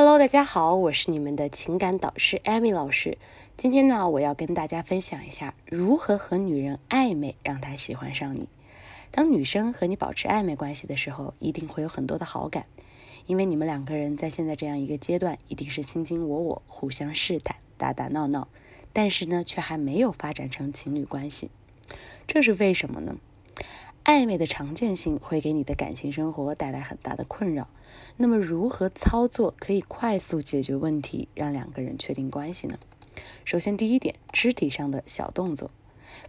Hello，大家好，我是你们的情感导师 Amy 老师。今天呢，我要跟大家分享一下如何和女人暧昧，让她喜欢上你。当女生和你保持暧昧关系的时候，一定会有很多的好感，因为你们两个人在现在这样一个阶段，一定是卿卿我我，互相试探，打打闹闹，但是呢，却还没有发展成情侣关系。这是为什么呢？暧昧的常见性会给你的感情生活带来很大的困扰。那么，如何操作可以快速解决问题，让两个人确定关系呢？首先，第一点，肢体上的小动作。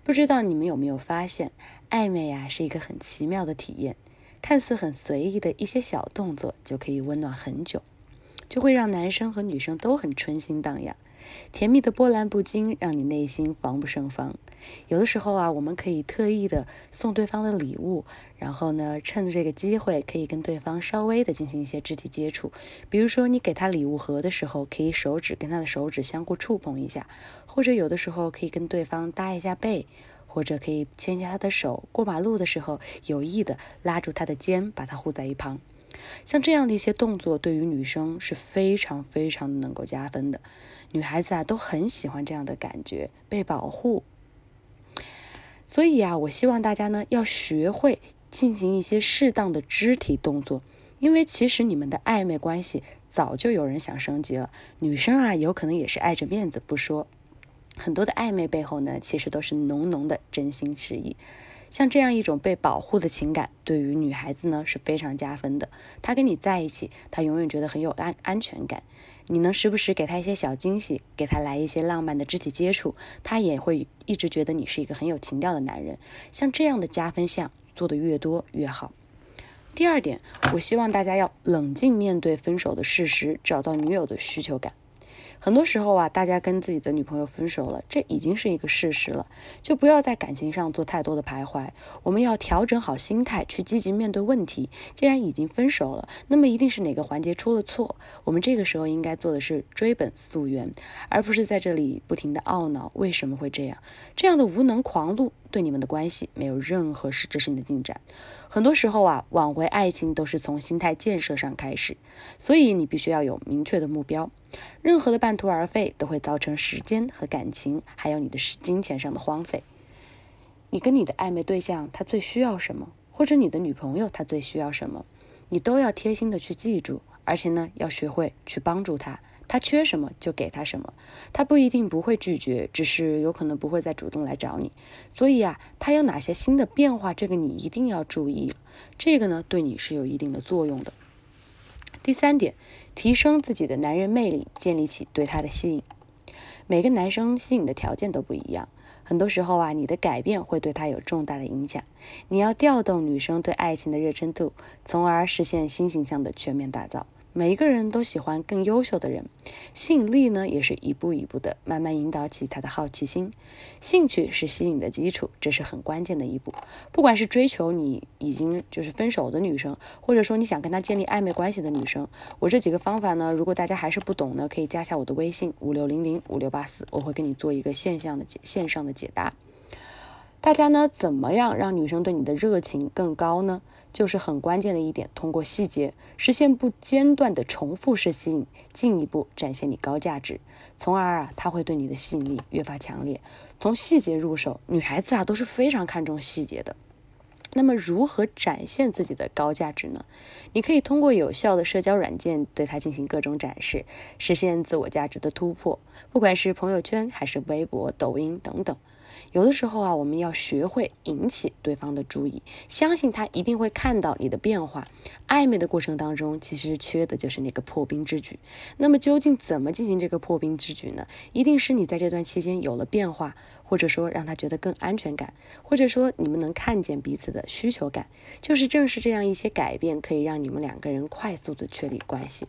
不知道你们有没有发现，暧昧呀是一个很奇妙的体验。看似很随意的一些小动作，就可以温暖很久，就会让男生和女生都很春心荡漾。甜蜜的波澜不惊，让你内心防不胜防。有的时候啊，我们可以特意的送对方的礼物，然后呢，趁着这个机会可以跟对方稍微的进行一些肢体接触。比如说，你给他礼物盒的时候，可以手指跟他的手指相互触碰一下，或者有的时候可以跟对方搭一下背，或者可以牵一下他的手。过马路的时候，有意的拉住他的肩，把他护在一旁。像这样的一些动作，对于女生是非常非常能够加分的。女孩子啊，都很喜欢这样的感觉，被保护。所以啊，我希望大家呢要学会进行一些适当的肢体动作，因为其实你们的暧昧关系早就有人想升级了。女生啊，有可能也是爱着面子不说，很多的暧昧背后呢，其实都是浓浓的真心实意。像这样一种被保护的情感，对于女孩子呢是非常加分的。她跟你在一起，她永远觉得很有安安全感。你能时不时给她一些小惊喜，给她来一些浪漫的肢体接触，她也会一直觉得你是一个很有情调的男人。像这样的加分项做的越多越好。第二点，我希望大家要冷静面对分手的事实，找到女友的需求感。很多时候啊，大家跟自己的女朋友分手了，这已经是一个事实了，就不要在感情上做太多的徘徊。我们要调整好心态，去积极面对问题。既然已经分手了，那么一定是哪个环节出了错。我们这个时候应该做的是追本溯源，而不是在这里不停的懊恼为什么会这样。这样的无能狂怒对你们的关系没有任何实质性的进展。很多时候啊，挽回爱情都是从心态建设上开始，所以你必须要有明确的目标。任何的半途而废都会造成时间和感情，还有你的金钱上的荒废。你跟你的暧昧对象他最需要什么，或者你的女朋友她最需要什么，你都要贴心的去记住，而且呢，要学会去帮助他。他缺什么就给他什么，他不一定不会拒绝，只是有可能不会再主动来找你。所以啊，他有哪些新的变化，这个你一定要注意。这个呢，对你是有一定的作用的。第三点，提升自己的男人魅力，建立起对他的吸引。每个男生吸引的条件都不一样，很多时候啊，你的改变会对他有重大的影响。你要调动女生对爱情的热忱度，从而实现新形象的全面打造。每一个人都喜欢更优秀的人，吸引力呢也是一步一步的慢慢引导起他的好奇心。兴趣是吸引的基础，这是很关键的一步。不管是追求你已经就是分手的女生，或者说你想跟他建立暧昧关系的女生，我这几个方法呢，如果大家还是不懂呢，可以加下我的微信五六零零五六八四，我会给你做一个线上的解线上的解答。大家呢，怎么样让女生对你的热情更高呢？就是很关键的一点，通过细节实现不间断的重复式吸引，进一步展现你高价值，从而啊，她会对你的吸引力越发强烈。从细节入手，女孩子啊都是非常看重细节的。那么，如何展现自己的高价值呢？你可以通过有效的社交软件对她进行各种展示，实现自我价值的突破，不管是朋友圈还是微博、抖音等等。有的时候啊，我们要学会引起对方的注意，相信他一定会看到你的变化。暧昧的过程当中，其实缺的就是那个破冰之举。那么究竟怎么进行这个破冰之举呢？一定是你在这段期间有了变化，或者说让他觉得更安全感，或者说你们能看见彼此的需求感。就是正是这样一些改变，可以让你们两个人快速的确立关系。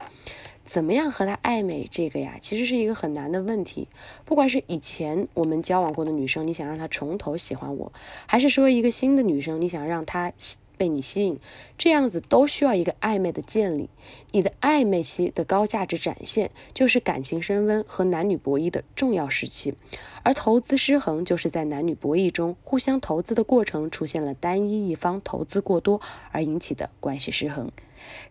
怎么样和他暧昧？这个呀，其实是一个很难的问题。不管是以前我们交往过的女生，你想让她从头喜欢我，还是说一个新的女生，你想让她被你吸引，这样子都需要一个暧昧的建立。你的暧昧期的高价值展现，就是感情升温和男女博弈的重要时期。而投资失衡，就是在男女博弈中互相投资的过程出现了单一一方投资过多而引起的关系失衡。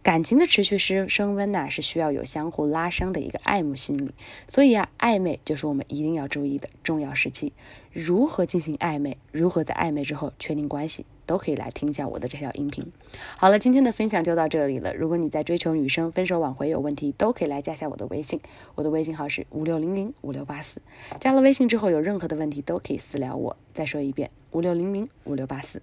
感情的持续升升温呢，是需要有相互拉升的一个爱慕心理。所以啊，暧昧就是我们一定要注意的重要时期。如何进行暧昧？如何在暧昧之后确定关系？都可以来听一下我的这条音频。好了，今天的分享就到这里了。如果你在追求女生、分手挽回有问题，都可以来加下我的微信，我的微信号是五六零零五六八四。加了微信之后，有任何的问题都可以私聊我。再说一遍，五六零零五六八四。